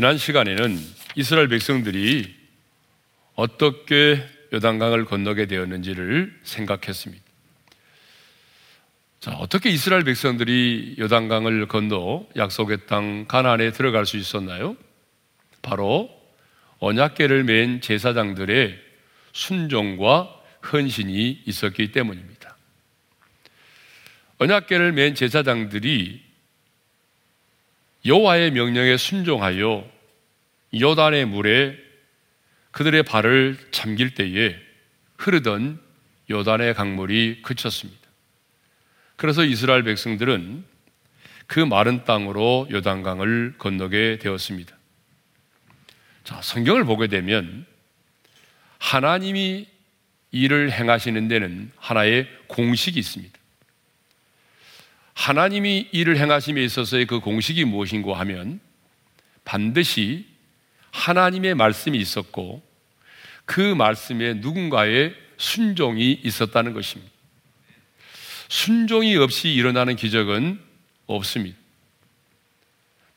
지난 시간에는 이스라엘 백성들이 어떻게 요단강을 건너게 되었는지를 생각했습니다. 자, 어떻게 이스라엘 백성들이 요단강을 건너 약속의 땅 가나안에 들어갈 수 있었나요? 바로 언약궤를 맨 제사장들의 순종과 헌신이 있었기 때문입니다. 언약궤를 맨 제사장들이 여호와의 명령에 순종하여 요단의 물에 그들의 발을 잠길 때에 흐르던 요단의 강물이 그쳤습니다. 그래서 이스라엘 백성들은 그 마른 땅으로 요단강을 건너게 되었습니다. 자, 성경을 보게 되면 하나님이 일을 행하시는 데는 하나의 공식이 있습니다. 하나님이 일을 행하심에 있어서의 그 공식이 무엇인고 하면 반드시 하나님의 말씀이 있었고 그 말씀에 누군가의 순종이 있었다는 것입니다. 순종이 없이 일어나는 기적은 없습니다.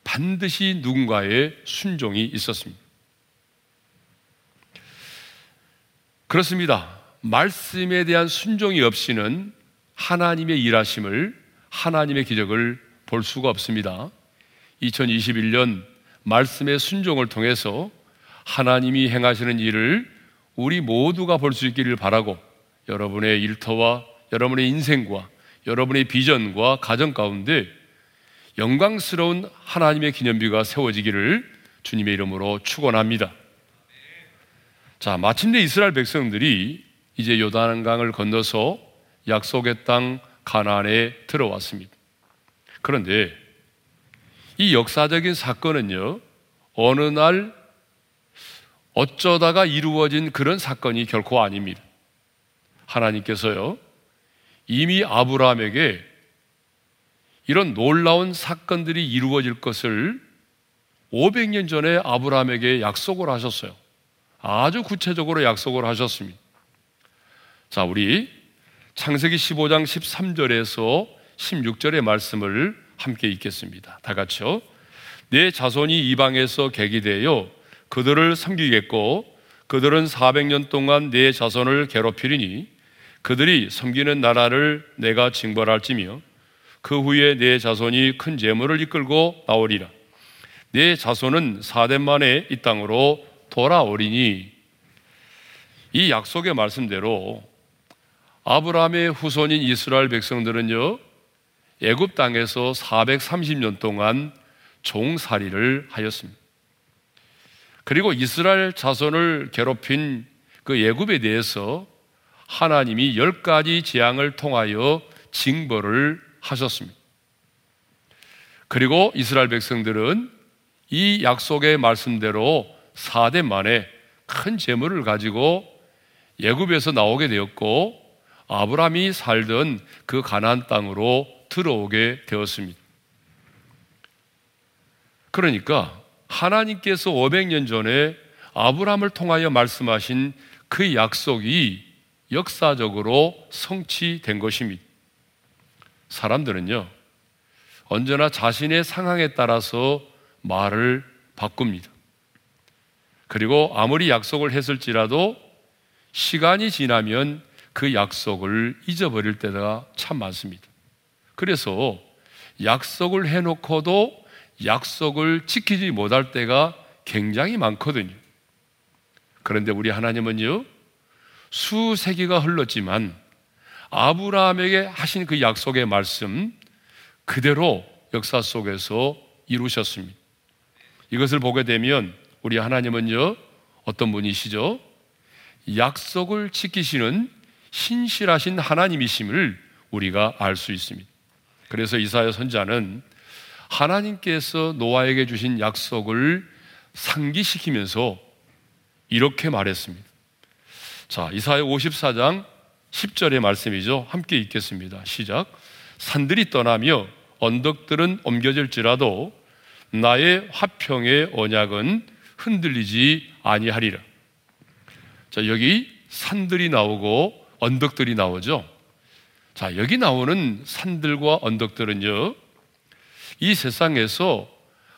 반드시 누군가의 순종이 있었습니다. 그렇습니다. 말씀에 대한 순종이 없이는 하나님의 일하심을 하나님의 기적을 볼 수가 없습니다. 2021년 말씀의 순종을 통해서 하나님이 행하시는 일을 우리 모두가 볼 수 있기를 바라고 여러분의 일터와 여러분의 인생과 여러분의 비전과 가정 가운데 영광스러운 하나님의 기념비가 세워지기를 주님의 이름으로 축원합니다. 자, 마침내 이스라엘 백성들이 이제 요단강을 건너서 약속의 땅 가나안에 들어왔습니다. 그런데 이 역사적인 사건은요, 어느 날 어쩌다가 이루어진 그런 사건이 결코 아닙니다. 하나님께서요, 이미 아브라함에게 이런 놀라운 사건들이 이루어질 것을 500년 전에 아브라함에게 약속을 하셨어요. 아주 구체적으로 약속을 하셨습니다. 자, 우리 창세기 15장 13절에서 16절의 말씀을 함께 읽겠습니다. 다 같이요. 내 자손이 이방에서 객이 되어 그들을 섬기겠고 그들은 400년 동안 내 자손을 괴롭히리니 그들이 섬기는 나라를 내가 징벌할지며 그 후에 내 자손이 큰 재물을 이끌고 나오리라. 내 자손은 사대 만에 이 땅으로 돌아오리니 이 약속의 말씀대로 아브라함의 후손인 이스라엘 백성들은요 애굽 땅에서 430년 동안 종살이를 하였습니다. 그리고 이스라엘 자손을 괴롭힌 그 애굽에 대해서 하나님이 열 가지 재앙을 통하여 징벌을 하셨습니다. 그리고 이스라엘 백성들은 이 약속의 말씀대로 4대 만에 큰 재물을 가지고 예굽에서 나오게 되었고 아브라함이 살던 그 가나안 땅으로 들어오게 되었습니다. 그러니까 하나님께서 500년 전에 아브라함을 통하여 말씀하신 그 약속이 역사적으로 성취된 것입니다. 사람들은요, 언제나 자신의 상황에 따라서 말을 바꿉니다. 그리고 아무리 약속을 했을지라도 시간이 지나면 그 약속을 잊어버릴 때가 참 많습니다. 그래서 약속을 해놓고도 약속을 지키지 못할 때가 굉장히 많거든요. 그런데 우리 하나님은요, 수세기가 흘렀지만 아브라함에게 하신 그 약속의 말씀 그대로 역사 속에서 이루셨습니다. 이것을 보게 되면 우리 하나님은요, 어떤 분이시죠? 약속을 지키시는 신실하신 하나님이심을 우리가 알 수 있습니다. 그래서 이사야 선자는 하나님께서 노아에게 주신 약속을 상기시키면서 이렇게 말했습니다. 자, 이사야 54장 10절의 말씀이죠. 함께 읽겠습니다. 시작. 산들이 떠나며 언덕들은 옮겨질지라도 나의 화평의 언약은 흔들리지 아니하리라. 자, 여기 산들이 나오고 언덕들이 나오죠. 자, 여기 나오는 산들과 언덕들은요, 이 세상에서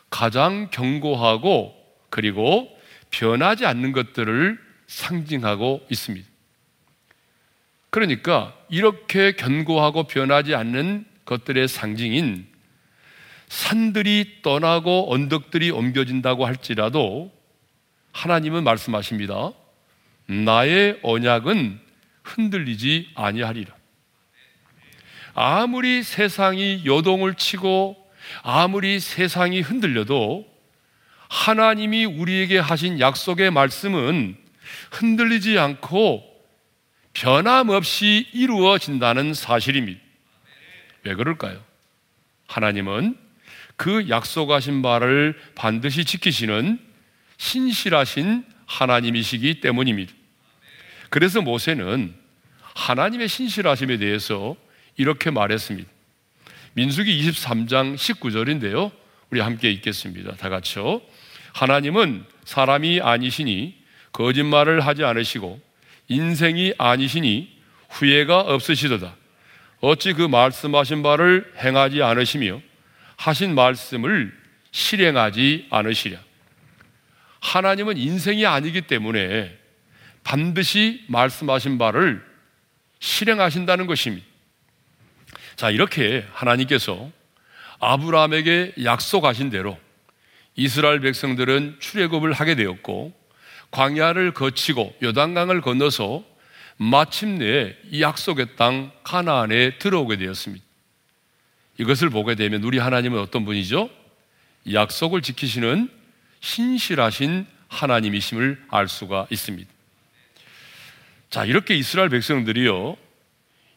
가장 견고하고 그리고 변하지 않는 것들을 상징하고 있습니다. 그러니까 이렇게 견고하고 변하지 않는 것들의 상징인 산들이 떠나고 언덕들이 옮겨진다고 할지라도 하나님은 말씀하십니다. 나의 언약은 흔들리지 아니하리라. 아무리 세상이 요동을 치고 아무리 세상이 흔들려도 하나님이 우리에게 하신 약속의 말씀은 흔들리지 않고 변함없이 이루어진다는 사실입니다. 왜 그럴까요? 하나님은 그 약속하신 바를 반드시 지키시는 신실하신 하나님이시기 때문입니다. 그래서 모세는 하나님의 신실하심에 대해서 이렇게 말했습니다. 민수기 23장 19절인데요. 우리 함께 읽겠습니다. 다 같이요. 하나님은 사람이 아니시니 거짓말을 하지 않으시고 인생이 아니시니 후회가 없으시도다. 어찌 그 말씀하신 바를 행하지 않으시며 하신 말씀을 실행하지 않으시랴. 하나님은 인생이 아니기 때문에 반드시 말씀하신 바를 실행하신다는 것입니다. 자, 이렇게 하나님께서 아브라함에게 약속하신 대로 이스라엘 백성들은 출애굽을 하게 되었고 광야를 거치고 요단강을 건너서 마침내 이 약속의 땅 가나안에 들어오게 되었습니다. 이것을 보게 되면 우리 하나님은 어떤 분이죠? 약속을 지키시는 신실하신 하나님이심을 알 수가 있습니다. 자, 이렇게 이스라엘 백성들이요.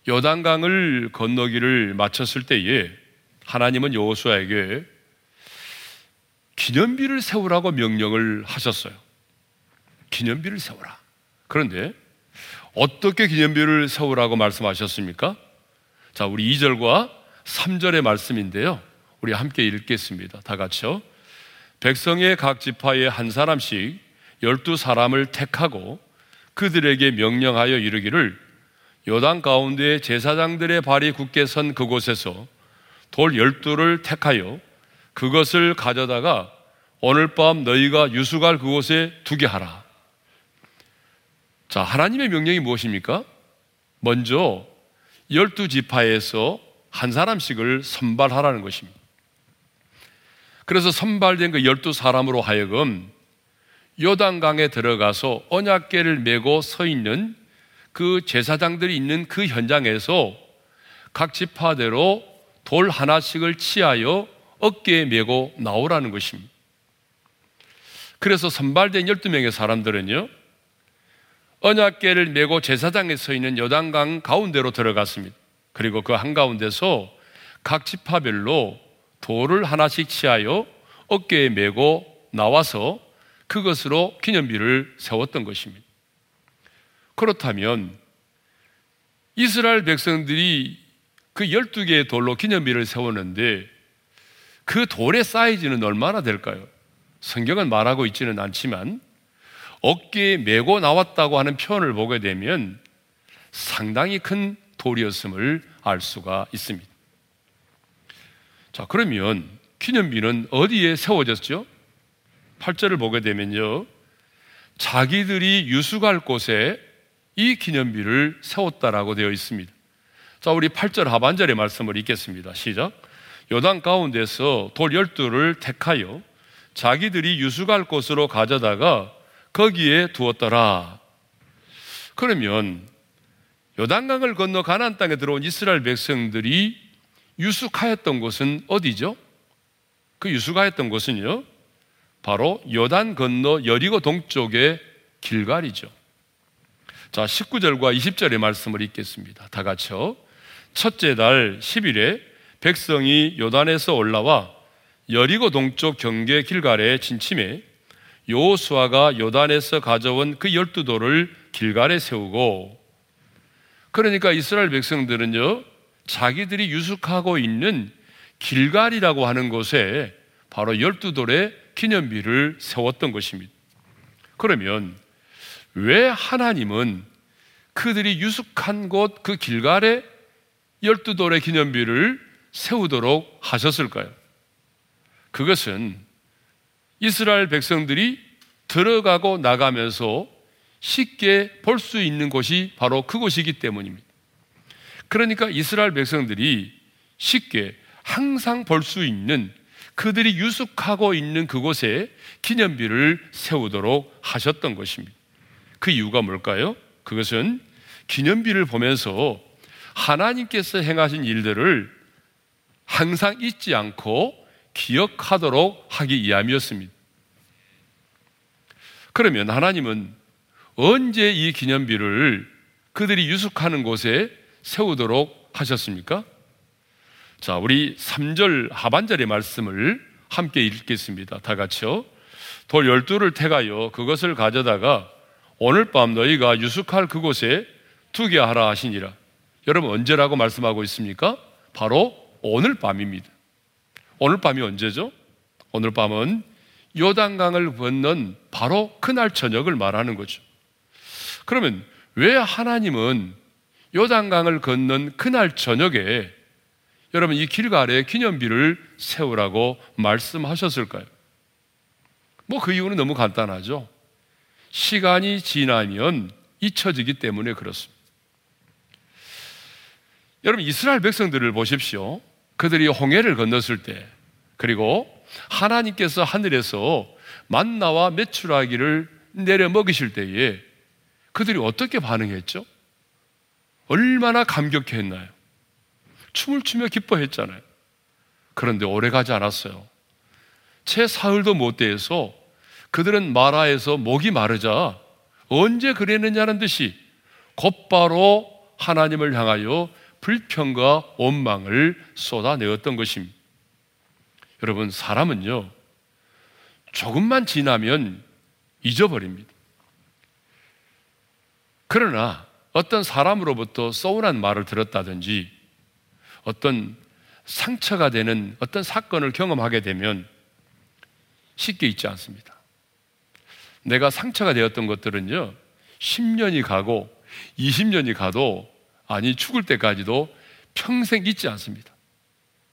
요단강을 건너기를 마쳤을 때에 하나님은 여호수아에게 기념비를 세우라고 명령을 하셨어요. 기념비를 세우라. 그런데 어떻게 기념비를 세우라고 말씀하셨습니까? 자, 우리 2절과 3절의 말씀인데요. 우리 함께 읽겠습니다. 다 같이요. 백성의 각 지파에 한 사람씩 열두 사람을 택하고 그들에게 명령하여 이르기를 요단 가운데 제사장들의 발이 굳게 선 그곳에서 돌 열두를 택하여 그것을 가져다가 오늘 밤 너희가 유숙할 그곳에 두게 하라. 자, 하나님의 명령이 무엇입니까? 먼저 열두 지파에서 한 사람씩을 선발하라는 것입니다. 그래서 선발된 그 열두 사람으로 하여금 요단강에 들어가서 언약계를 메고 서 있는 그 제사장들이 있는 그 현장에서 각 지파대로 돌 하나씩을 치하여 어깨에 메고 나오라는 것입니다. 그래서 선발된 12명의 사람들은요, 언약계를 메고 제사장에 서 있는 여단강 가운데로 들어갔습니다. 그리고 그 한가운데서 각 지파별로 돌을 하나씩 치하여 어깨에 메고 나와서 그것으로 기념비를 세웠던 것입니다. 그렇다면 이스라엘 백성들이 그 12개의 돌로 기념비를 세웠는데 그 돌의 사이즈는 얼마나 될까요? 성경은 말하고 있지는 않지만 어깨에 메고 나왔다고 하는 표현을 보게 되면 상당히 큰 돌이었음을 알 수가 있습니다. 자, 그러면 기념비는 어디에 세워졌죠? 8절을 보게 되면요. 자기들이 유숙할 곳에 이 기념비를 세웠다라고 되어 있습니다. 자, 우리 8절 하반절의 말씀을 읽겠습니다. 시작. 요단 가운데서 돌 열두를 택하여 자기들이 유숙할 곳으로 가져다가 거기에 두었더라. 그러면 요단강을 건너 가나안 땅에 들어온 이스라엘 백성들이 유숙하였던 곳은 어디죠? 그 유숙하였던 곳은요. 바로 요단 건너 여리고 동쪽의 길갈이죠. 자, 19절과 20절의 말씀을 읽겠습니다. 다 같이요. 첫째 달 10일에 백성이 요단에서 올라와 여리고 동쪽 경계 길갈에 진침해 요수아가 요단에서 가져온 그 열두 돌을 길갈에 세우고 그러니까 이스라엘 백성들은요 자기들이 유숙하고 있는 길갈이라고 하는 곳에 바로 열두 돌의 기념비를 세웠던 것입니다. 그러면 왜 하나님은 그들이 유숙한 곳 그 길갈에 열두 돌의 기념비를 세우도록 하셨을까요? 그것은 이스라엘 백성들이 들어가고 나가면서 쉽게 볼 수 있는 곳이 바로 그곳이기 때문입니다. 그러니까 이스라엘 백성들이 쉽게 항상 볼 수 있는 그들이 유숙하고 있는 그곳에 기념비를 세우도록 하셨던 것입니다. 그 이유가 뭘까요? 그것은 기념비를 보면서 하나님께서 행하신 일들을 항상 잊지 않고 기억하도록 하기 위함이었습니다. 그러면 하나님은 언제 이 기념비를 그들이 유숙하는 곳에 세우도록 하셨습니까? 자, 우리 3절 하반절의 말씀을 함께 읽겠습니다. 다 같이요. 돌 열두를 태가여 그것을 가져다가 오늘 밤 너희가 유숙할 그곳에 두게 하라 하시니라. 여러분 언제라고 말씀하고 있습니까? 바로 오늘 밤입니다. 오늘 밤이 언제죠? 오늘 밤은 요단강을 건넌 바로 그날 저녁을 말하는 거죠. 그러면 왜 하나님은 요단강을 건넌 그날 저녁에 여러분 이 길가에 기념비를 세우라고 말씀하셨을까요? 뭐 그 이유는 너무 간단하죠. 시간이 지나면 잊혀지기 때문에 그렇습니다. 여러분 이스라엘 백성들을 보십시오. 그들이 홍해를 건넜을 때 그리고 하나님께서 하늘에서 만나와 메추라기를 내려 먹이실 때에 그들이 어떻게 반응했죠? 얼마나 감격했나요? 춤을 추며 기뻐했잖아요. 그런데 오래 가지 않았어요. 채 사흘도 못 돼서 그들은 마라에서 목이 마르자 언제 그랬느냐는 듯이 곧바로 하나님을 향하여 불평과 원망을 쏟아내었던 것입니다. 여러분, 사람은요, 조금만 지나면 잊어버립니다. 그러나 어떤 사람으로부터 서운한 말을 들었다든지 어떤 상처가 되는 어떤 사건을 경험하게 되면 쉽게 잊지 않습니다. 내가 상처가 되었던 것들은요, 10년이 가고 20년이 가도 아니 죽을 때까지도 평생 잊지 않습니다.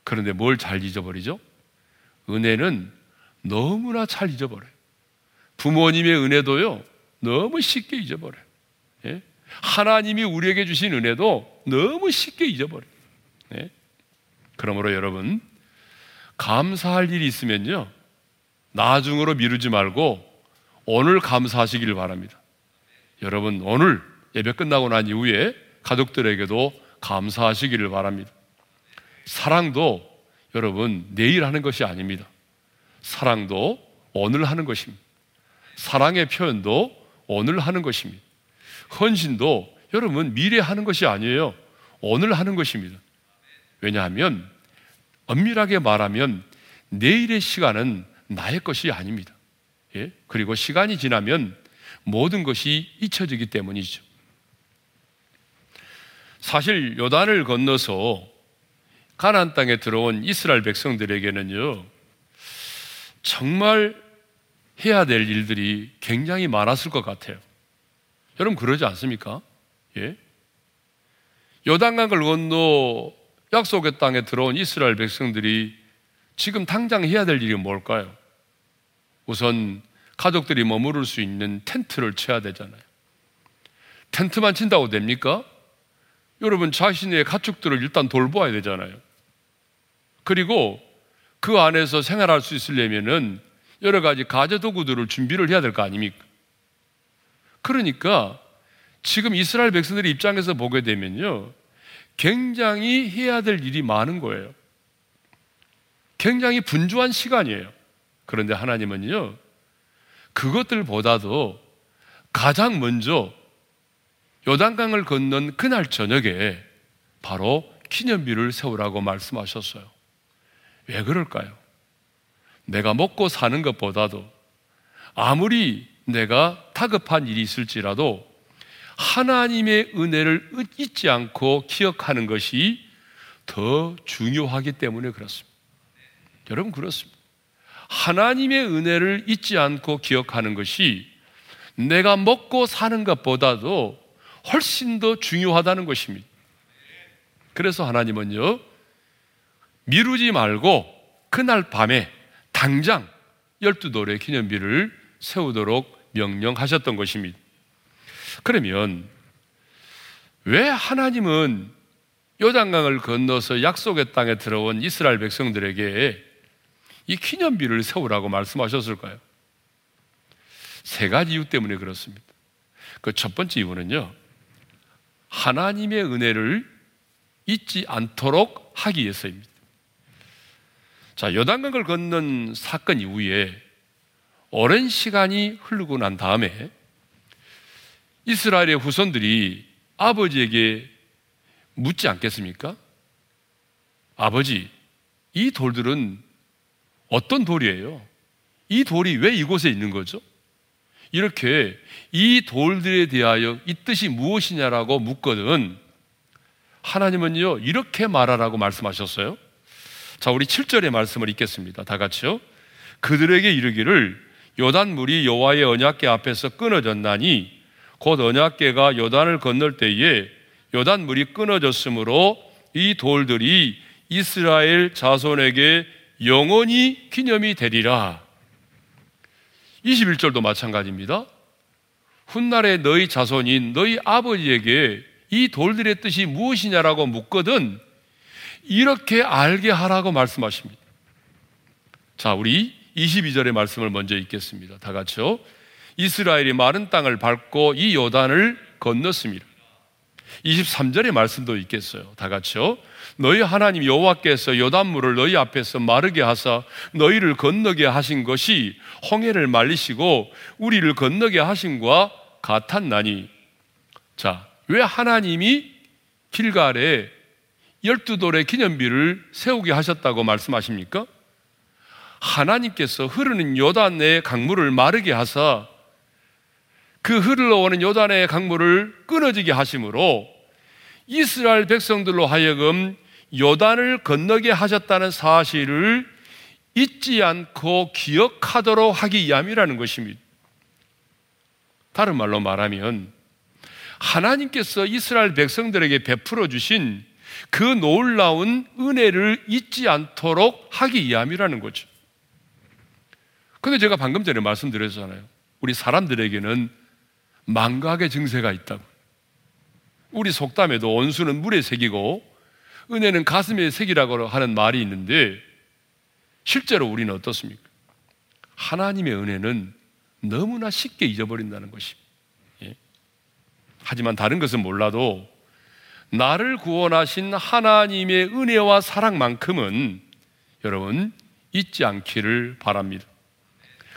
그런데 뭘 잘 잊어버리죠? 은혜는 너무나 잘 잊어버려요. 부모님의 은혜도요, 너무 쉽게 잊어버려요. 예? 하나님이 우리에게 주신 은혜도 너무 쉽게 잊어버려요. 예? 그러므로 여러분, 감사할 일이 있으면요, 나중으로 미루지 말고 오늘 감사하시길 바랍니다. 여러분, 오늘 예배 끝나고 난 이후에 가족들에게도 감사하시기를 바랍니다. 사랑도 여러분 내일 하는 것이 아닙니다. 사랑도 오늘 하는 것입니다. 사랑의 표현도 오늘 하는 것입니다. 헌신도 여러분 미래 하는 것이 아니에요. 오늘 하는 것입니다. 왜냐하면 엄밀하게 말하면 내일의 시간은 나의 것이 아닙니다. 예? 그리고 시간이 지나면 모든 것이 잊혀지기 때문이죠. 사실 요단을 건너서 가나안 땅에 들어온 이스라엘 백성들에게는요. 정말 해야 될 일들이 굉장히 많았을 것 같아요. 여러분 그러지 않습니까? 예? 요단강을 건너 약속의 땅에 들어온 이스라엘 백성들이 지금 당장 해야 될 일이 뭘까요? 우선 가족들이 머무를 수 있는 텐트를 쳐야 되잖아요. 텐트만 친다고 됩니까? 여러분 자신의 가축들을 일단 돌보아야 되잖아요. 그리고 그 안에서 생활할 수 있으려면은 여러 가지 가재 도구들을 준비를 해야 될 거 아닙니까? 그러니까 지금 이스라엘 백성들의 입장에서 보게 되면요. 굉장히 해야 될 일이 많은 거예요. 굉장히 분주한 시간이에요. 그런데 하나님은요. 그것들보다도 가장 먼저 요단강을 건넌 그날 저녁에 바로 기념비를 세우라고 말씀하셨어요. 왜 그럴까요? 내가 먹고 사는 것보다도 아무리 내가 다급한 일이 있을지라도 하나님의 은혜를 잊지 않고 기억하는 것이 더 중요하기 때문에 그렇습니다. 여러분 그렇습니다. 하나님의 은혜를 잊지 않고 기억하는 것이 내가 먹고 사는 것보다도 훨씬 더 중요하다는 것입니다. 그래서 하나님은요, 미루지 말고 그날 밤에 당장 열두 돌의 기념비를 세우도록 명령하셨던 것입니다. 그러면 왜 하나님은 요단강을 건너서 약속의 땅에 들어온 이스라엘 백성들에게 이 기념비를 세우라고 말씀하셨을까요? 세 가지 이유 때문에 그렇습니다. 그 첫 번째 이유는요, 하나님의 은혜를 잊지 않도록 하기 위해서입니다. 자, 요단강을 건넌 사건 이후에 오랜 시간이 흐르고 난 다음에 이스라엘의 후손들이 아버지에게 묻지 않겠습니까? 아버지, 이 돌들은 어떤 돌이에요? 이 돌이 왜 이곳에 있는 거죠? 이렇게 이 돌들에 대하여 이 뜻이 무엇이냐라고 묻거든 하나님은요, 이렇게 말하라고 말씀하셨어요. 자, 우리 7절의 말씀을 읽겠습니다. 다 같이요. 그들에게 이르기를 요단물이 여호와의 언약궤 앞에서 끊어졌나니 곧 언약궤가 요단을 건널 때에 요단물이 끊어졌으므로 이 돌들이 이스라엘 자손에게 영원히 기념이 되리라. 21절도 마찬가지입니다. 훗날에 너희 자손인 너희 아버지에게 이 돌들의 뜻이 무엇이냐라고 묻거든 이렇게 알게 하라고 말씀하십니다. 자, 우리 22절의 말씀을 먼저 읽겠습니다. 다 같이요. 이스라엘이 마른 땅을 밟고 이 요단을 건넜습니다. 23절의 말씀도 있겠어요. 다 같이요. 너희 하나님 여호와께서 요단물을 너희 앞에서 마르게 하사 너희를 건너게 하신 것이 홍해를 말리시고 우리를 건너게 하신과 같았나니. 자, 왜 하나님이 길갈에 열두 돌의 기념비를 세우게 하셨다고 말씀하십니까? 하나님께서 흐르는 요단의 강물을 마르게 하사 그 흘러오는 요단의 강물을 끊어지게 하심으로 이스라엘 백성들로 하여금 요단을 건너게 하셨다는 사실을 잊지 않고 기억하도록 하기 위함이라는 것입니다. 다른 말로 말하면 하나님께서 이스라엘 백성들에게 베풀어 주신 그 놀라운 은혜를 잊지 않도록 하기 위함이라는 거죠. 근데 제가 방금 전에 말씀드렸잖아요. 우리 사람들에게는 망각의 증세가 있다고. 우리 속담에도 원수는 물에 새기고 은혜는 가슴에 새기라고 하는 말이 있는데 실제로 우리는 어떻습니까? 하나님의 은혜는 너무나 쉽게 잊어버린다는 것입니다. 예? 하지만 다른 것은 몰라도 나를 구원하신 하나님의 은혜와 사랑만큼은 여러분 잊지 않기를 바랍니다.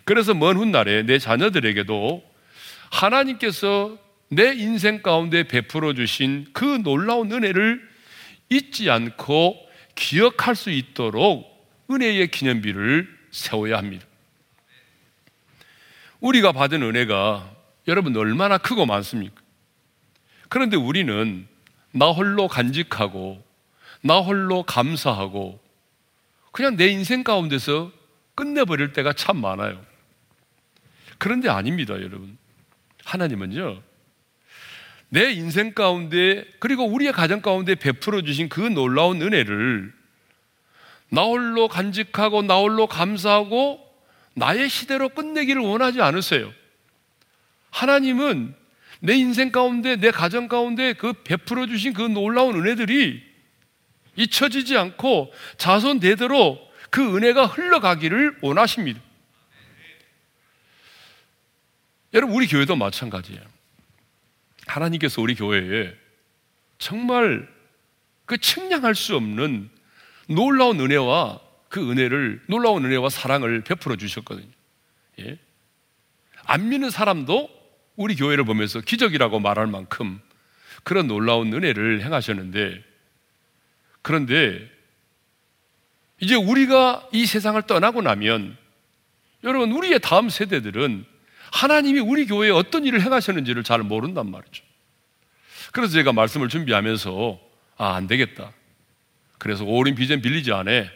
그래서 먼 훗날에 내 자녀들에게도 하나님께서 내 인생 가운데 베풀어 주신 그 놀라운 은혜를 잊지 않고 기억할 수 있도록 은혜의 기념비를 세워야 합니다. 우리가 받은 은혜가 여러분 얼마나 크고 많습니까? 그런데 우리는 나 홀로 간직하고 나 홀로 감사하고 그냥 내 인생 가운데서 끝내버릴 때가 참 많아요. 그런데 아닙니다, 여러분. 하나님은요, 내 인생 가운데, 그리고 우리의 가정 가운데 베풀어 주신 그 놀라운 은혜를 나 홀로 간직하고 나 홀로 감사하고 나의 시대로 끝내기를 원하지 않으세요. 하나님은 내 인생 가운데, 내 가정 가운데 그 베풀어 주신 그 놀라운 은혜들이 잊혀지지 않고 자손 대대로 그 은혜가 흘러가기를 원하십니다. 여러분, 우리 교회도 마찬가지예요. 하나님께서 우리 교회에 정말 그 측량할 수 없는 놀라운 은혜와 그 은혜를, 놀라운 은혜와 사랑을 베풀어 주셨거든요. 예? 안 믿는 사람도 우리 교회를 보면서 기적이라고 말할 만큼 그런 놀라운 은혜를 행하셨는데 그런데 이제 우리가 이 세상을 떠나고 나면 여러분 우리의 다음 세대들은 하나님이 우리 교회에 어떤 일을 행하셨는지를 잘 모른단 말이죠. 그래서 제가 말씀을 준비하면서 아, 안 되겠다. 그래서 오린 비전 빌리지 안에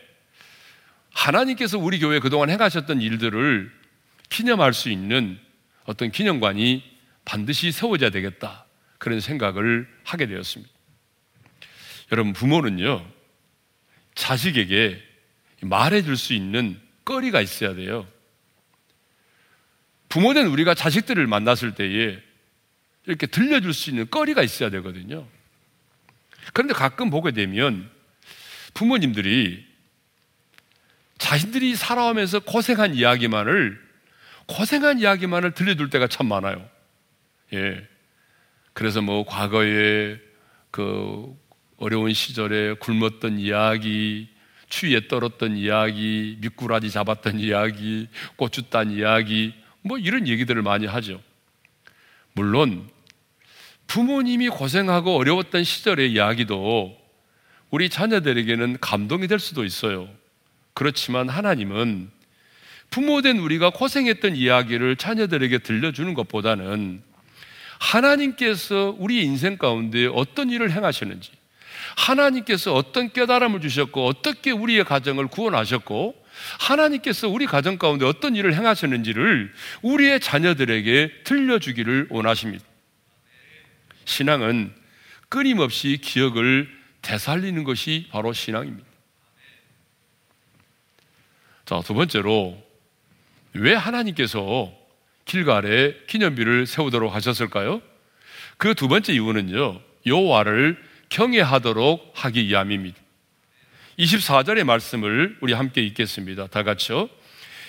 하나님께서 우리 교회에 그동안 행하셨던 일들을 기념할 수 있는 어떤 기념관이 반드시 세워져야 되겠다. 그런 생각을 하게 되었습니다. 여러분, 부모는요, 자식에게 말해줄 수 있는 거리가 있어야 돼요. 부모된 우리가 자식들을 만났을 때에 이렇게 들려줄 수 있는 거리가 있어야 되거든요. 그런데 가끔 보게 되면 부모님들이 자신들이 살아오면서 고생한 이야기만을 고생한 이야기만을 들려줄 때가 참 많아요. 예. 그래서 뭐 과거에 그 어려운 시절에 굶었던 이야기, 추위에 떨었던 이야기, 미꾸라지 잡았던 이야기, 고추 딴 이야기, 뭐 이런 얘기들을 많이 하죠. 물론 부모님이 고생하고 어려웠던 시절의 이야기도 우리 자녀들에게는 감동이 될 수도 있어요. 그렇지만 하나님은 부모된 우리가 고생했던 이야기를 자녀들에게 들려주는 것보다는 하나님께서 우리 인생 가운데 어떤 일을 행하시는지, 하나님께서 어떤 깨달음을 주셨고, 어떻게 우리의 가정을 구원하셨고, 하나님께서 우리 가정 가운데 어떤 일을 행하셨는지를 우리의 자녀들에게 들려주기를 원하십니다. 신앙은 끊임없이 기억을 되살리는 것이 바로 신앙입니다. 자, 두 번째로, 왜 하나님께서 길갈에 기념비를 세우도록 하셨을까요? 그 두 번째 이유는요, 여호와를 경외하도록 하기 위함입니다. 24절의 말씀을 우리 함께 읽겠습니다. 다 같이요.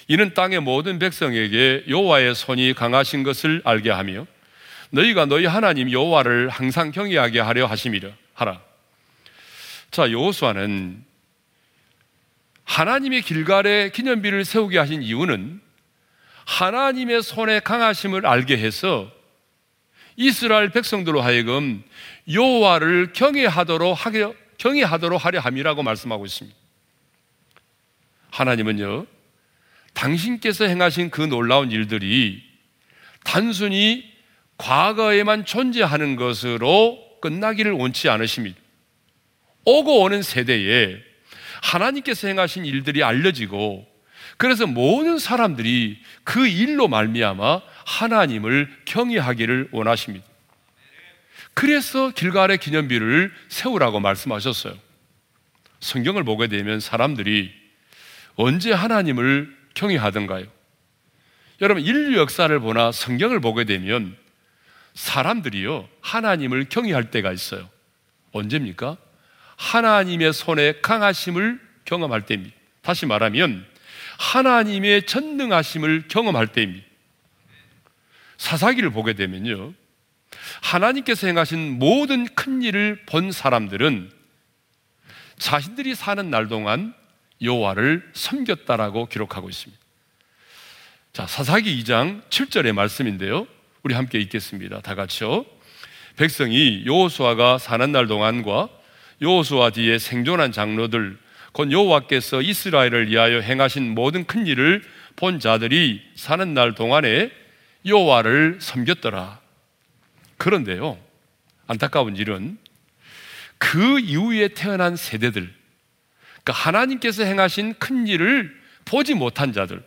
이는 땅의 모든 백성에게 여호와의 손이 강하신 것을 알게 하며 너희가 너희 하나님 여호와를 항상 경외하게 하려 하심이라 하라. 자, 여호수아는 하나님의 길갈에 기념비를 세우게 하신 이유는 하나님의 손에 강하심을 알게 해서 이스라엘 백성들로 하여금 여호와를 경외하도록 하게 경외하도록 하려 함이라고 말씀하고 있습니다. 하나님은요, 당신께서 행하신 그 놀라운 일들이 단순히 과거에만 존재하는 것으로 끝나기를 원치 않으십니다. 오고 오는 세대에 하나님께서 행하신 일들이 알려지고 그래서 모든 사람들이 그 일로 말미암아 하나님을 경외하기를 원하십니다. 그래서 길갈의 기념비를 세우라고 말씀하셨어요. 성경을 보게 되면 사람들이 언제 하나님을 경외하던가요? 여러분 인류 역사를 보나 성경을 보게 되면 사람들이요 하나님을 경외할 때가 있어요. 언제입니까? 하나님의 손에 강하심을 경험할 때입니다. 다시 말하면 하나님의 전능하심을 경험할 때입니다. 사사기를 보게 되면요. 하나님께서 행하신 모든 큰 일을 본 사람들은 자신들이 사는 날 동안 여호와를 섬겼다라고 기록하고 있습니다. 자, 사사기 2장 7절의 말씀인데요. 우리 함께 읽겠습니다. 다 같이요. 백성이 여호수아가 사는 날 동안과 여호수아 뒤에 생존한 장로들 곧 여호와께서 이스라엘을 위하여 행하신 모든 큰 일을 본 자들이 사는 날 동안에 여호와를 섬겼더라. 그런데요. 안타까운 일은 그 이후에 태어난 세대들 그러니까 하나님께서 행하신 큰 일을 보지 못한 자들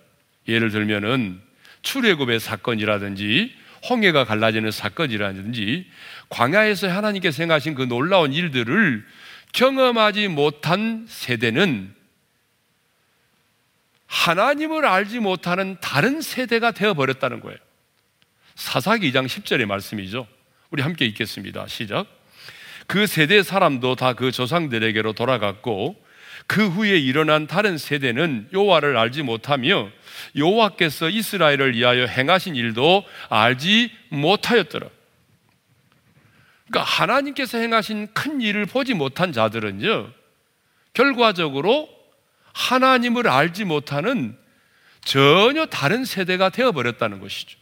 예를 들면은 출애굽의 사건이라든지 홍해가 갈라지는 사건이라든지 광야에서 하나님께서 행하신 그 놀라운 일들을 경험하지 못한 세대는 하나님을 알지 못하는 다른 세대가 되어버렸다는 거예요. 사사기 2장 10절의 말씀이죠. 우리 함께 읽겠습니다. 시작. 그 세대 사람도 다 그 조상들에게로 돌아갔고 그 후에 일어난 다른 세대는 여호와를 알지 못하며 여호와께서 이스라엘을 위하여 행하신 일도 알지 못하였더라. 그러니까 하나님께서 행하신 큰 일을 보지 못한 자들은요, 결과적으로 하나님을 알지 못하는 전혀 다른 세대가 되어 버렸다는 것이죠.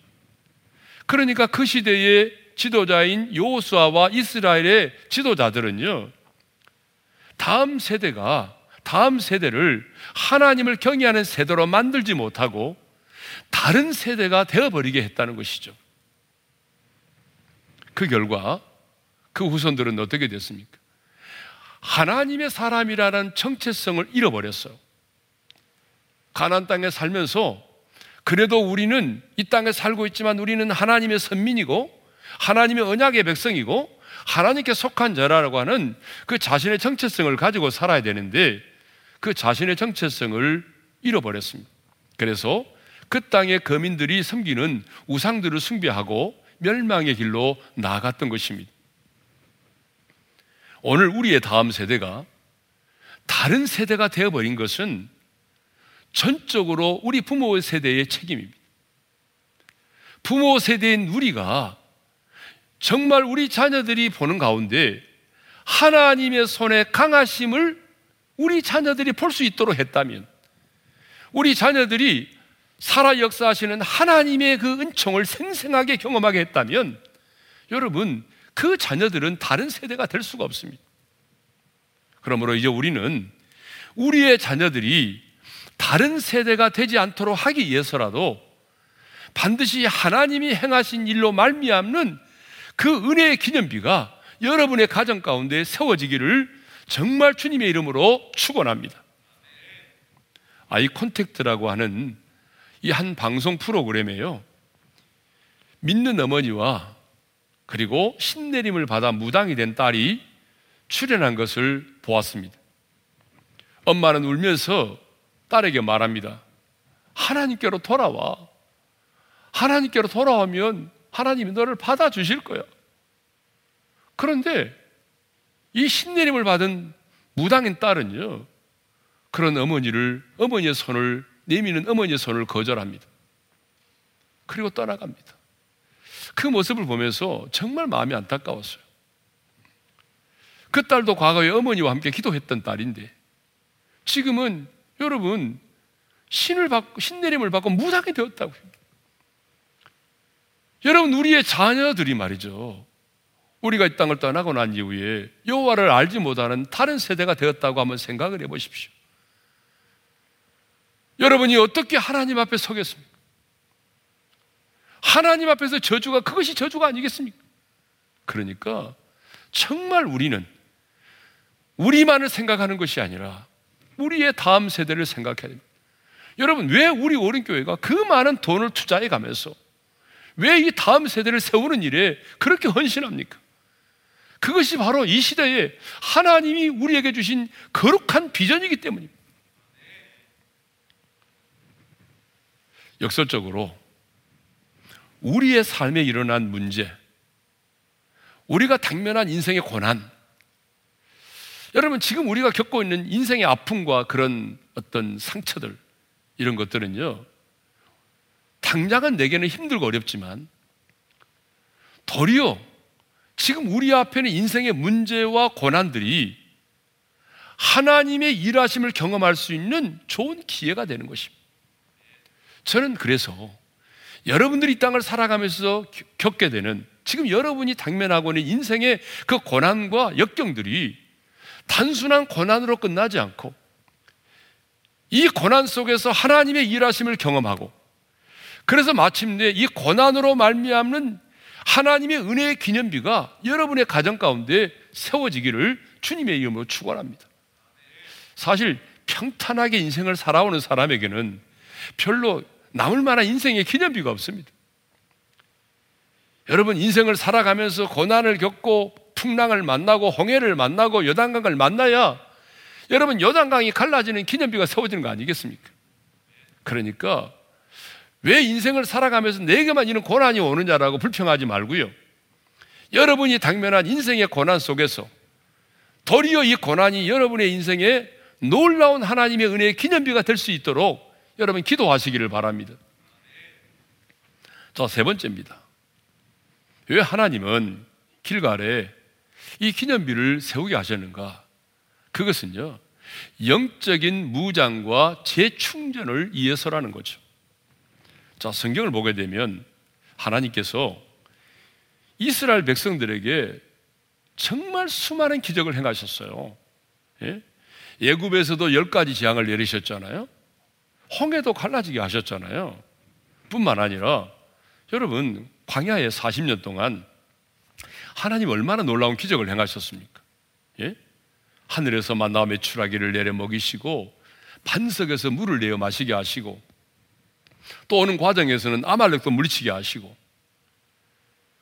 그러니까 그 시대의 지도자인 요수아와 이스라엘의 지도자들은요, 다음 세대가 다음 세대를 하나님을 경외하는 세대로 만들지 못하고 다른 세대가 되어 버리게 했다는 것이죠. 그 결과 그 후손들은 어떻게 됐습니까? 하나님의 사람이라는 정체성을 잃어버렸어요. 가난 땅에 살면서 그래도 우리는 이 땅에 살고 있지만 우리는 하나님의 선민이고 하나님의 언약의 백성이고 하나님께 속한 자라고 하는 그 자신의 정체성을 가지고 살아야 되는데 그 자신의 정체성을 잃어버렸습니다. 그래서 그 땅의 거민들이 섬기는 우상들을 숭배하고 멸망의 길로 나아갔던 것입니다. 오늘 우리의 다음 세대가 다른 세대가 되어버린 것은 전적으로 우리 부모 세대의 책임입니다. 부모 세대인 우리가 정말 우리 자녀들이 보는 가운데 하나님의 손에 강하심을 우리 자녀들이 볼 수 있도록 했다면 우리 자녀들이 살아 역사하시는 하나님의 그 은총을 생생하게 경험하게 했다면 여러분 그 자녀들은 다른 세대가 될 수가 없습니다. 그러므로 이제 우리는 우리의 자녀들이 다른 세대가 되지 않도록 하기 위해서라도 반드시 하나님이 행하신 일로 말미암는 그 은혜의 기념비가 여러분의 가정 가운데 세워지기를 정말 주님의 이름으로 축원합니다. 아이 콘택트라고 하는 이 한 방송 프로그램에요. 믿는 어머니와 그리고 신내림을 받아 무당이 된 딸이 출연한 것을 보았습니다. 엄마는 울면서 딸에게 말합니다. 하나님께로 돌아와. 하나님께로 돌아오면 하나님이 너를 받아주실 거야. 그런데 이 신내림을 받은 무당인 딸은요, 그런 어머니를, 어머니의 손을, 내미는 어머니의 손을 거절합니다. 그리고 떠나갑니다. 그 모습을 보면서 정말 마음이 안타까웠어요. 그 딸도 과거에 어머니와 함께 기도했던 딸인데, 지금은 여러분, 신을 받고, 신내림을 받고 무당이 되었다고요. 여러분, 우리의 자녀들이 말이죠. 우리가 이 땅을 떠나고 난 이후에 여호와를 알지 못하는 다른 세대가 되었다고 한번 생각을 해 보십시오. 여러분이 어떻게 하나님 앞에 서겠습니까? 하나님 앞에서 저주가 그것이 저주가 아니겠습니까? 그러니까 정말 우리는 우리만을 생각하는 것이 아니라 우리의 다음 세대를 생각해야 됩니다. 여러분, 왜 우리 오른교회가 그 많은 돈을 투자해 가면서 왜 이 다음 세대를 세우는 일에 그렇게 헌신합니까? 그것이 바로 이 시대에 하나님이 우리에게 주신 거룩한 비전이기 때문입니다. 역설적으로 우리의 삶에 일어난 문제, 우리가 당면한 인생의 고난, 여러분 지금 우리가 겪고 있는 인생의 아픔과 그런 어떤 상처들 이런 것들은요 당장은 내게는 힘들고 어렵지만 도리어 지금 우리 앞에는 인생의 문제와 고난들이 하나님의 일하심을 경험할 수 있는 좋은 기회가 되는 것입니다. 저는 그래서 여러분들이 이 땅을 살아가면서 겪게 되는 지금 여러분이 당면하고 있는 인생의 그 고난과 역경들이 단순한 고난으로 끝나지 않고 이 고난 속에서 하나님의 일하심을 경험하고 그래서 마침내 이 고난으로 말미암는 하나님의 은혜의 기념비가 여러분의 가정 가운데 세워지기를 주님의 이름으로 축원합니다. 사실 평탄하게 인생을 살아오는 사람에게는 별로 남을 만한 인생의 기념비가 없습니다. 여러분 인생을 살아가면서 고난을 겪고 풍랑을 만나고 홍해를 만나고 요단강을 만나야 여러분 요단강이 갈라지는 기념비가 세워지는 거 아니겠습니까? 그러니까 왜 인생을 살아가면서 내게만 이런 고난이 오느냐라고 불평하지 말고요. 여러분이 당면한 인생의 고난 속에서 도리어 이 고난이 여러분의 인생에 놀라운 하나님의 은혜의 기념비가 될 수 있도록 여러분 기도하시기를 바랍니다. 자, 세 번째입니다. 왜 하나님은 길갈에 이 기념비를 세우게 하셨는가? 그것은요, 영적인 무장과 재충전을 위해서라는 거죠. 자, 성경을 보게 되면 하나님께서 이스라엘 백성들에게 정말 수많은 기적을 행하셨어요. 예? 예굽에서도 열 가지 재앙을 내리셨잖아요. 홍해도 갈라지게 하셨잖아요. 뿐만 아니라 여러분 광야에 40년 동안 하나님 얼마나 놀라운 기적을 행하셨습니까? 예? 하늘에서 만나 매출하기를 내려 먹이시고 반석에서 물을 내어 마시게 하시고 또 오는 과정에서는 아말렉도 물리치게 하시고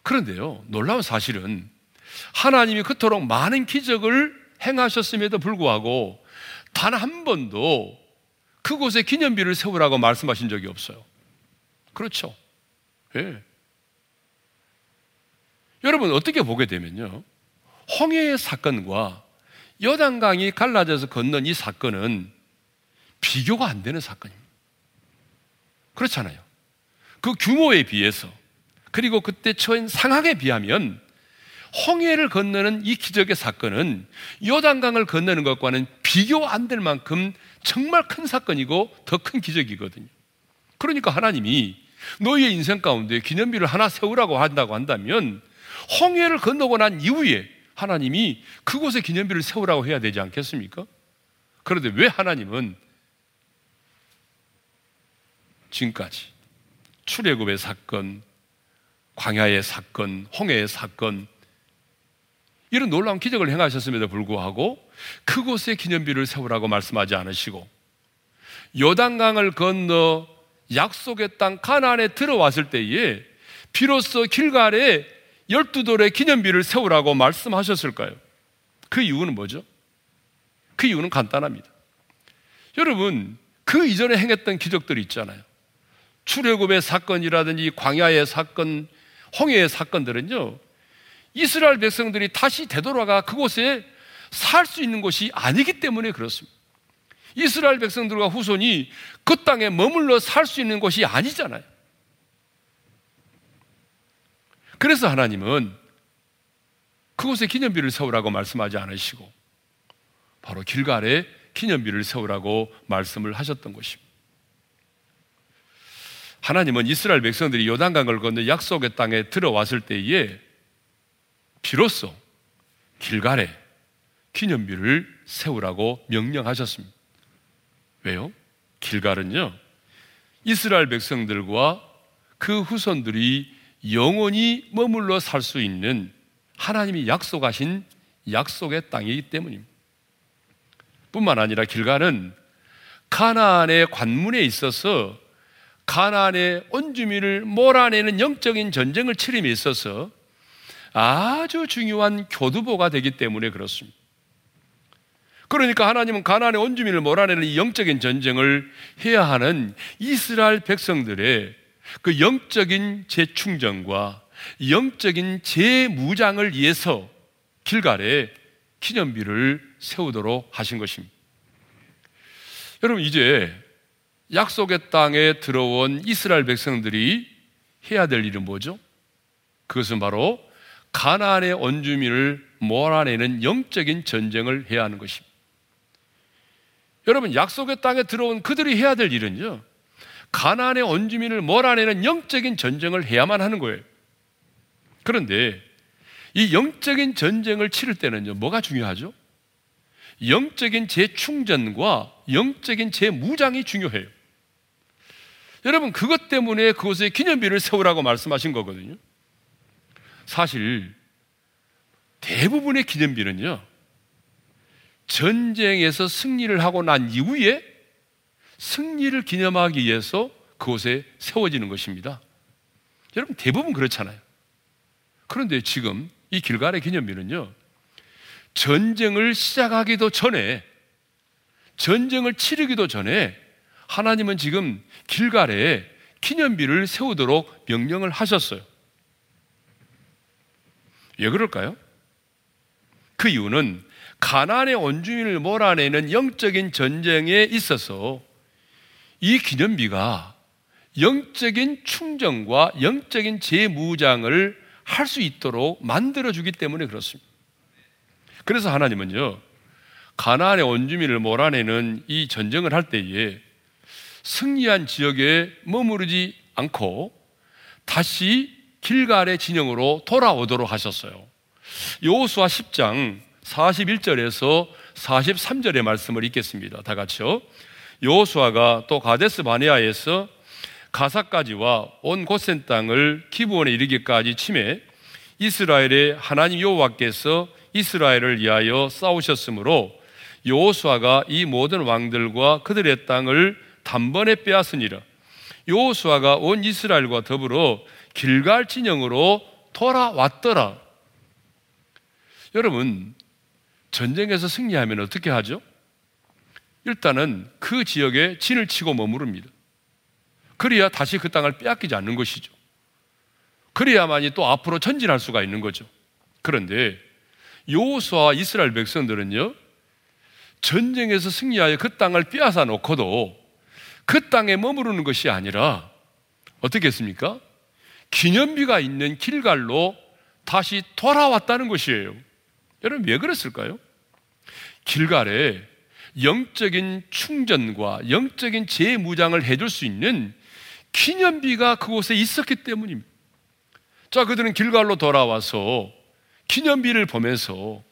그런데요 놀라운 사실은 하나님이 그토록 많은 기적을 행하셨음에도 불구하고 단 한 번도 그곳에 기념비를 세우라고 말씀하신 적이 없어요. 그렇죠. 예. 여러분 어떻게 보게 되면요. 홍해의 사건과 여단강이 갈라져서 건넌 이 사건은 비교가 안 되는 사건입니다. 그렇잖아요. 그 규모에 비해서 그리고 그때 처한 상황에 비하면 홍해를 건너는 이 기적의 사건은 요단강을 건너는 것과는 비교 안 될 만큼 정말 큰 사건이고 더 큰 기적이거든요. 그러니까 하나님이 너희의 인생 가운데 기념비를 하나 세우라고 한다고 한다면 홍해를 건너고 난 이후에 하나님이 그곳에 기념비를 세우라고 해야 되지 않겠습니까? 그런데 왜 하나님은 지금까지 출애굽의 사건, 광야의 사건, 홍해의 사건 이런 놀라운 기적을 행하셨음에도 불구하고 그곳에 기념비를 세우라고 말씀하지 않으시고 요단강을 건너 약속의 땅 가나안에 들어왔을 때에 비로소 길갈에 열두 돌의 기념비를 세우라고 말씀하셨을까요? 그 이유는 뭐죠? 그 이유는 간단합니다. 여러분, 그 이전에 행했던 기적들이 있잖아요. 출애굽의 사건이라든지 광야의 사건, 홍해의 사건들은요. 이스라엘 백성들이 다시 되돌아가 그곳에 살 수 있는 곳이 아니기 때문에 그렇습니다. 이스라엘 백성들과 후손이 그 땅에 머물러 살 수 있는 곳이 아니잖아요. 그래서 하나님은 그곳에 기념비를 세우라고 말씀하지 않으시고 바로 길갈에 기념비를 세우라고 말씀을 하셨던 것입니다. 하나님은 이스라엘 백성들이 요단강을 건너 약속의 땅에 들어왔을 때에 비로소 길갈에 기념비를 세우라고 명령하셨습니다. 왜요? 길갈은요, 이스라엘 백성들과 그 후손들이 영원히 머물러 살 수 있는 하나님이 약속하신 약속의 땅이기 때문입니다. 뿐만 아니라 길가는 가나안의 관문에 있어서 가나안의 온주민을 몰아내는 영적인 전쟁을 치름에 있어서 아주 중요한 교두보가 되기 때문에 그렇습니다. 그러니까 하나님은 가나안의 온주민을 몰아내는 이 영적인 전쟁을 해야 하는 이스라엘 백성들의 그 영적인 재충전과 영적인 재무장을 위해서 길갈에 기념비를 세우도록 하신 것입니다. 여러분, 이제 약속의 땅에 들어온 이스라엘 백성들이 해야 될 일은 뭐죠? 그것은 바로 가나안의 원주민을 몰아내는 영적인 전쟁을 해야 하는 것입니다. 여러분, 약속의 땅에 들어온 그들이 해야 될 일은요. 가나안의 원주민을 몰아내는 영적인 전쟁을 해야만 하는 거예요. 그런데 이 영적인 전쟁을 치를 때는요, 뭐가 중요하죠? 영적인 재충전과 영적인 재무장이 중요해요. 여러분, 그것 때문에 그곳에 기념비를 세우라고 말씀하신 거거든요. 사실, 대부분의 기념비는요, 전쟁에서 승리를 하고 난 이후에 승리를 기념하기 위해서 그곳에 세워지는 것입니다. 여러분 대부분 그렇잖아요. 그런데 지금 이 길갈의 기념비는요. 전쟁을 시작하기도 전에 전쟁을 치르기도 전에 하나님은 지금 길갈에 기념비를 세우도록 명령을 하셨어요. 왜 그럴까요? 그 이유는 가나안의 원주민을 몰아내는 영적인 전쟁에 있어서 이 기념비가 영적인 충전과 영적인 재무장을 할 수 있도록 만들어주기 때문에 그렇습니다. 그래서 하나님은요, 가나안의 원주민을 몰아내는 이 전쟁을 할 때에 승리한 지역에 머무르지 않고 다시 길갈의 진영으로 돌아오도록 하셨어요. 여호수아 10장 41절에서 43절의 말씀을 읽겠습니다. 다 같이요. 여호수아가 또 가데스 바네아에서 가사까지와 온 고센 땅을 기브원에 이르기까지 침해 이스라엘의 하나님 여호와께서 이스라엘을 위하여 싸우셨으므로 여호수아가 이 모든 왕들과 그들의 땅을 단번에 빼앗으니라. 여호수아가 온 이스라엘과 더불어 길갈 진영으로 돌아왔더라. 여러분 전쟁에서 승리하면 어떻게 하죠? 일단은 그 지역에 진을 치고 머무릅니다. 그래야 다시 그 땅을 빼앗기지 않는 것이죠. 그래야만이 또 앞으로 전진할 수가 있는 거죠. 그런데 요호수와 이스라엘 백성들은요, 전쟁에서 승리하여 그 땅을 빼앗아 놓고도 그 땅에 머무르는 것이 아니라 어떻게 했습니까? 기념비가 있는 길갈로 다시 돌아왔다는 것이에요. 여러분 왜 그랬을까요? 길갈에 영적인 충전과 영적인 재무장을 해줄 수 있는 기념비가 그곳에 있었기 때문입니다. 자, 그들은 길갈로 돌아와서 기념비를 보면서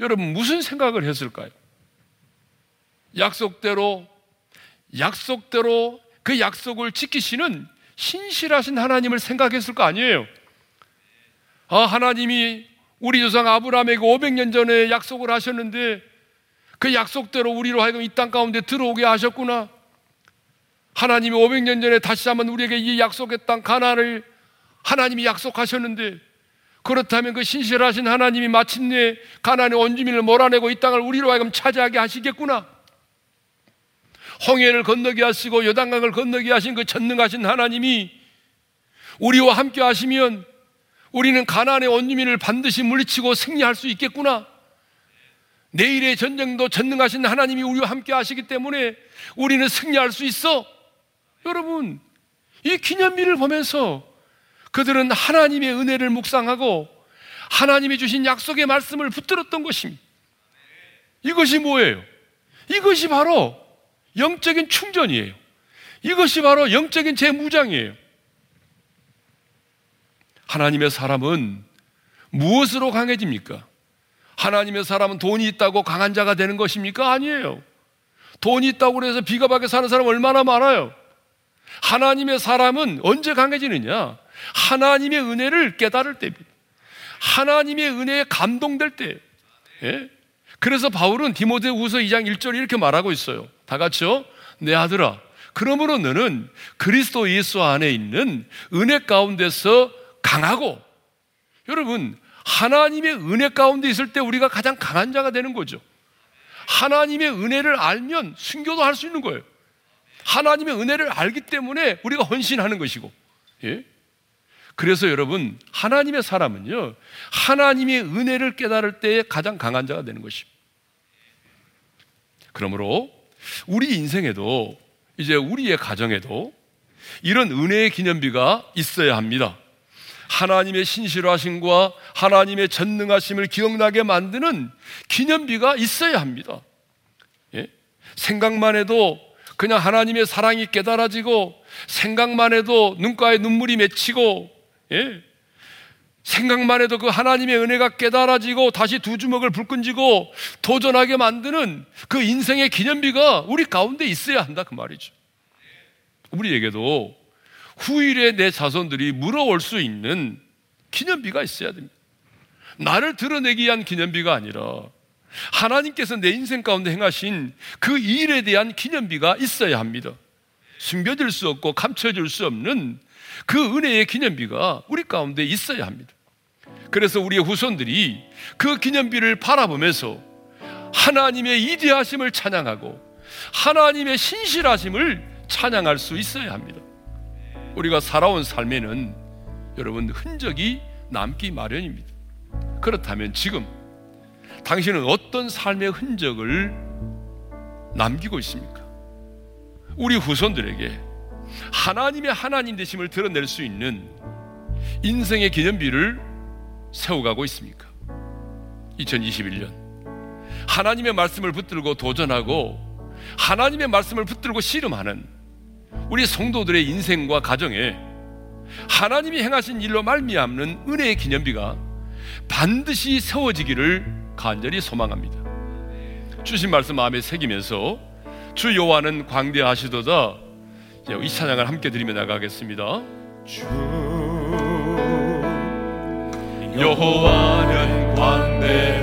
여러분 무슨 생각을 했을까요? 약속대로 약속대로 그 약속을 지키시는 신실하신 하나님을 생각했을 거 아니에요. 아, 하나님이 우리 조상 아브라함에게 500년 전에 약속을 하셨는데 그 약속대로 우리로 하여금 이 땅 가운데 들어오게 하셨구나. 하나님이 500년 전에 다시 한번 우리에게 이 약속의 땅 가나안을 하나님이 약속하셨는데 그렇다면 그 신실하신 하나님이 마침내 가나안의 원주민을 몰아내고 이 땅을 우리로 하여금 차지하게 하시겠구나. 홍해를 건너게 하시고 요단강을 건너게 하신 그 전능하신 하나님이 우리와 함께 하시면 우리는 가나안의 원주민을 반드시 물리치고 승리할 수 있겠구나. 내일의 전쟁도 전능하신 하나님이 우리와 함께 하시기 때문에 우리는 승리할 수 있어. 여러분, 이 기념비를 보면서 그들은 하나님의 은혜를 묵상하고 하나님이 주신 약속의 말씀을 붙들었던 것입니다. 이것이 뭐예요? 이것이 바로 영적인 충전이에요. 이것이 바로 영적인 재무장이에요. 하나님의 사람은 무엇으로 강해집니까? 하나님의 사람은 돈이 있다고 강한 자가 되는 것입니까? 아니에요. 돈이 있다고 해서 비겁하게 사는 사람 얼마나 많아요. 하나님의 사람은 언제 강해지느냐? 하나님의 은혜를 깨달을 때입니다. 하나님의 은혜에 감동될 때. 예? 그래서 바울은 디모데후서 2장 1절 이렇게 말하고 있어요. 다 같이요. 내 아들아, 그러므로 너는 그리스도 예수 안에 있는 은혜 가운데서 강하고 여러분 하나님의 은혜 가운데 있을 때 우리가 가장 강한 자가 되는 거죠. 하나님의 은혜를 알면 순교도 할 수 있는 거예요. 하나님의 은혜를 알기 때문에 우리가 헌신하는 것이고. 예? 그래서 여러분, 하나님의 사람은요, 하나님의 은혜를 깨달을 때 가장 강한 자가 되는 것입니다. 그러므로 우리 인생에도 이제 우리의 가정에도 이런 은혜의 기념비가 있어야 합니다. 하나님의 신실하심과 하나님의 전능하심을 기억나게 만드는 기념비가 있어야 합니다. 예? 생각만 해도 그냥 하나님의 사랑이 깨달아지고 생각만 해도 눈가에 눈물이 맺히고 예? 생각만 해도 그 하나님의 은혜가 깨달아지고 다시 두 주먹을 불끈 쥐고 도전하게 만드는 그 인생의 기념비가 우리 가운데 있어야 한다 그 말이죠. 우리에게도 후일에 내 자손들이 물어올 수 있는 기념비가 있어야 됩니다. 나를 드러내기 위한 기념비가 아니라 하나님께서 내 인생 가운데 행하신 그 일에 대한 기념비가 있어야 합니다. 숨겨질 수 없고 감춰질 수 없는 그 은혜의 기념비가 우리 가운데 있어야 합니다. 그래서 우리의 후손들이 그 기념비를 바라보면서 하나님의 이대하심을 찬양하고 하나님의 신실하심을 찬양할 수 있어야 합니다. 우리가 살아온 삶에는 여러분 흔적이 남기 마련입니다. 그렇다면 지금 당신은 어떤 삶의 흔적을 남기고 있습니까? 우리 후손들에게 하나님의 하나님 되심을 드러낼 수 있는 인생의 기념비를 세워가고 있습니까? 2021년 하나님의 말씀을 붙들고 도전하고 하나님의 말씀을 붙들고 씨름하는 우리 성도들의 인생과 가정에 하나님이 행하신 일로 말미암는 은혜의 기념비가 반드시 세워지기를 간절히 소망합니다. 주신 말씀 마음에 새기면서 주 여호와는 광대하시도다 이 찬양을 함께 드리며 나가겠습니다. 주 여호와는 광대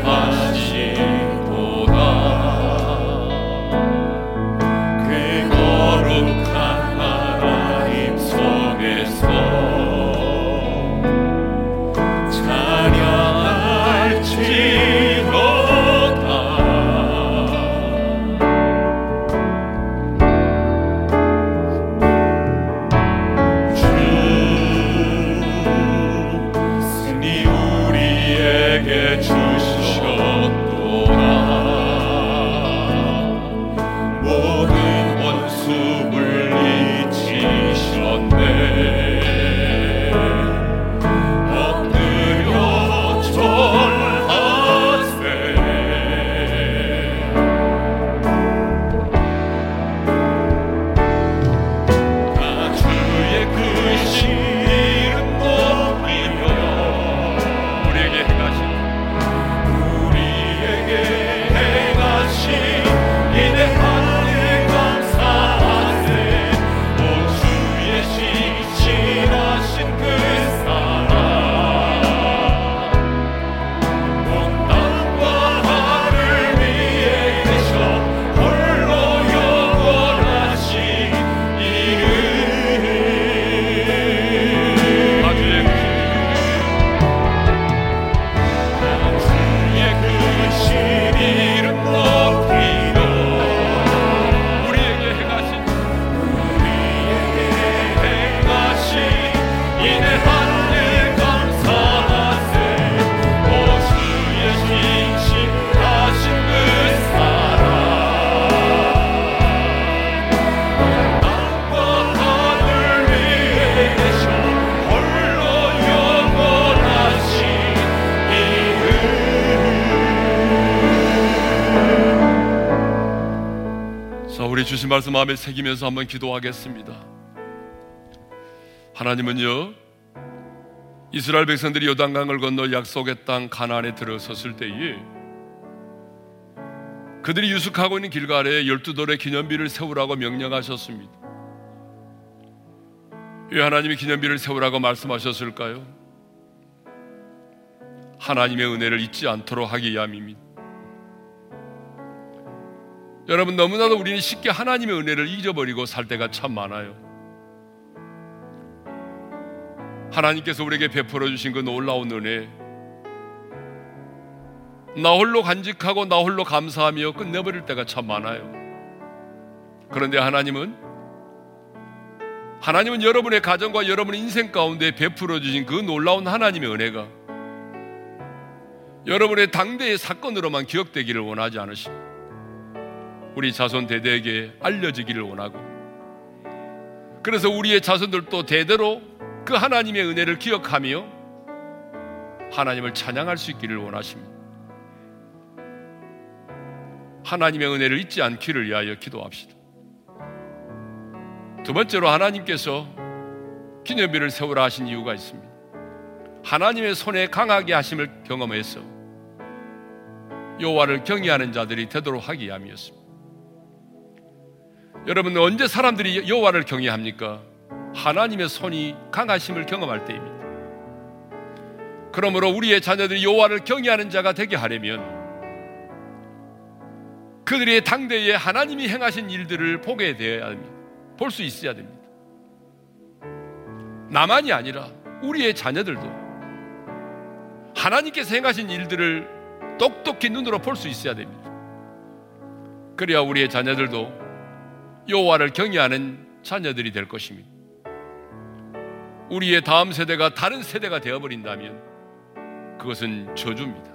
주신 말씀 마음에 새기면서 한번 기도하겠습니다. 하나님은요, 이스라엘 백성들이 요단강을 건너 약속의 땅 가나안에 들어섰을 때에 그들이 유숙하고 있는 길가에 열두 돌의 기념비를 세우라고 명령하셨습니다. 왜 하나님이 기념비를 세우라고 말씀하셨을까요? 하나님의 은혜를 잊지 않도록 하기 위함입니다. 여러분 너무나도 우리는 쉽게 하나님의 은혜를 잊어버리고 살 때가 참 많아요. 하나님께서 우리에게 베풀어 주신 그 놀라운 은혜, 나 홀로 간직하고 나 홀로 감사하며 끝내버릴 때가 참 많아요. 그런데 하나님은 하나님은 여러분의 가정과 여러분의 인생 가운데 베풀어 주신 그 놀라운 하나님의 은혜가 여러분의 당대의 사건으로만 기억되기를 원하지 않으십니다. 우리 자손 대대에게 알려지기를 원하고 그래서 우리의 자손들도 대대로 그 하나님의 은혜를 기억하며 하나님을 찬양할 수 있기를 원하십니다. 하나님의 은혜를 잊지 않기를 위하여 기도합시다. 두 번째로 하나님께서 기념비를 세우라 하신 이유가 있습니다. 하나님의 손에 강하게 하심을 경험해서 여호와를 경외하는 자들이 되도록 하기 위함이었습니다. 여러분 언제 사람들이 여호와를 경외합니까? 하나님의 손이 강하심을 경험할 때입니다. 그러므로 우리의 자녀들이 여호와를 경외하는 자가 되게 하려면 그들의 당대에 하나님이 행하신 일들을 보게 되어야 합니다. 볼 수 있어야 됩니다. 나만이 아니라 우리의 자녀들도 하나님께서 행하신 일들을 똑똑히 눈으로 볼 수 있어야 됩니다. 그래야 우리의 자녀들도 여호와를 경외하는 자녀들이 될 것입니다. 우리의 다음 세대가 다른 세대가 되어 버린다면 그것은 저주입니다.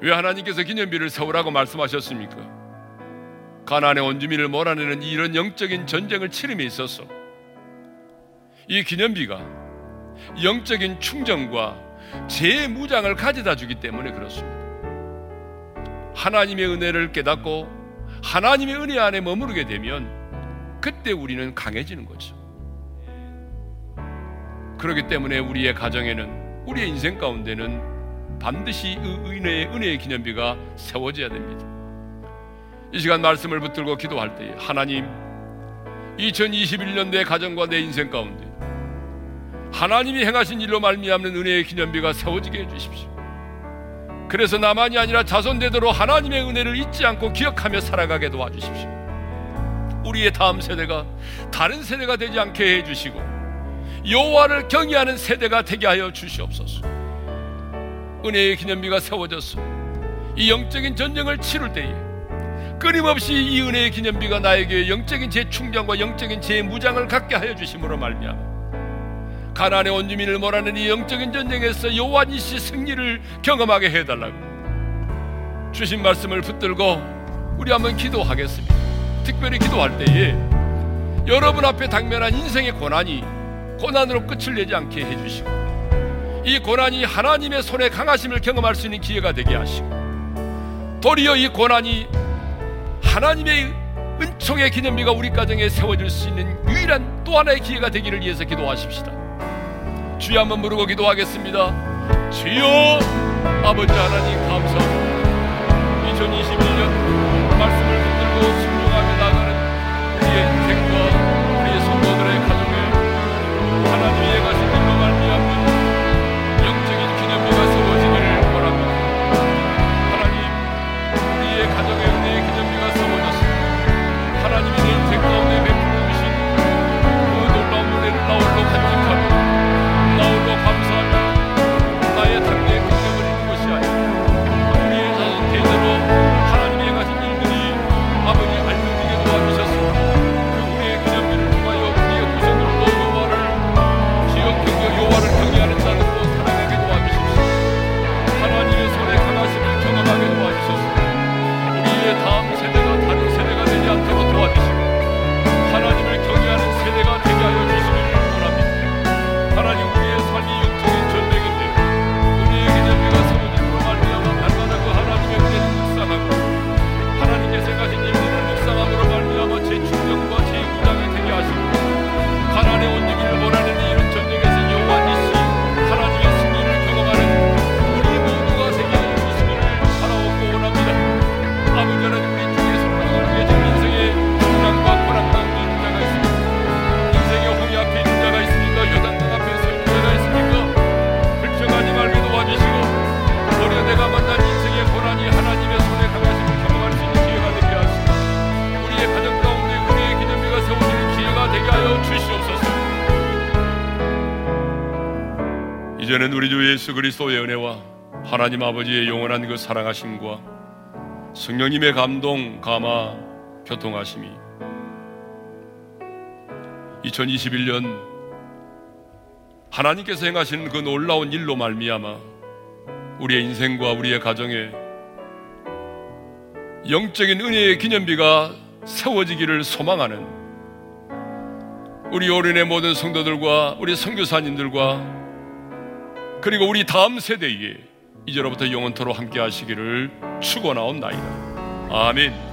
왜 하나님께서 기념비를 세우라고 말씀하셨습니까? 가나안의 온주민을 몰아내는 이런 영적인 전쟁을 치름에 있어서 이 기념비가 영적인 충정과 재무장을 가져다 주기 때문에 그렇습니다. 하나님의 은혜를 깨닫고 하나님의 은혜 안에 머무르게 되면 그때 우리는 강해지는 거죠. 그렇기 때문에 우리의 가정에는 우리의 인생 가운데는 반드시 은혜의, 은혜의 기념비가 세워져야 됩니다. 이 시간 말씀을 붙들고 기도할 때 하나님 2021년도의 가정과 내 인생 가운데 하나님이 행하신 일로 말미암는 은혜의 기념비가 세워지게 해 주십시오. 그래서 나만이 아니라 자손대대로 하나님의 은혜를 잊지 않고 기억하며 살아가게 도와주십시오. 우리의 다음 세대가 다른 세대가 되지 않게 해 주시고 여호와를 경외하는 세대가 되게 하여 주시옵소서. 은혜의 기념비가 세워졌어. 이 영적인 전쟁을 치를 때에 끊임없이 이 은혜의 기념비가 나에게 영적인 재충전과 영적인 재무장을 갖게 하여 주심으로 말미암아 가나안의 온 주민을 몰아낸 이 영적인 전쟁에서 여호와 니시 승리를 경험하게 해달라고 주신 말씀을 붙들고 우리 한번 기도하겠습니다. 특별히 기도할 때에 여러분 앞에 당면한 인생의 고난이 고난으로 끝을 내지 않게 해주시고 이 고난이 하나님의 손에 강하심을 경험할 수 있는 기회가 되게 하시고 도리어 이 고난이 하나님의 은총의 기념비가 우리 가정에 세워질 수 있는 유일한 또 하나의 기회가 되기를 위해서 기도하십시다. 주여 한번 부르고 기도하겠습니다. 주여 아버지 하나님 감사합니다. 2021년 그리스도의 은혜와 하나님 아버지의 영원한 그 사랑하심과 성령님의 감동, 감화, 교통하심이 2021년 하나님께서 행하시는 그 놀라운 일로 말미암아 우리의 인생과 우리의 가정에 영적인 은혜의 기념비가 세워지기를 소망하는 우리 오륜의 모든 성도들과 우리 선교사님들과 그리고 우리 다음 세대에 이제로부터 영원토로 함께 하시기를 축원하옵나이다. 아멘.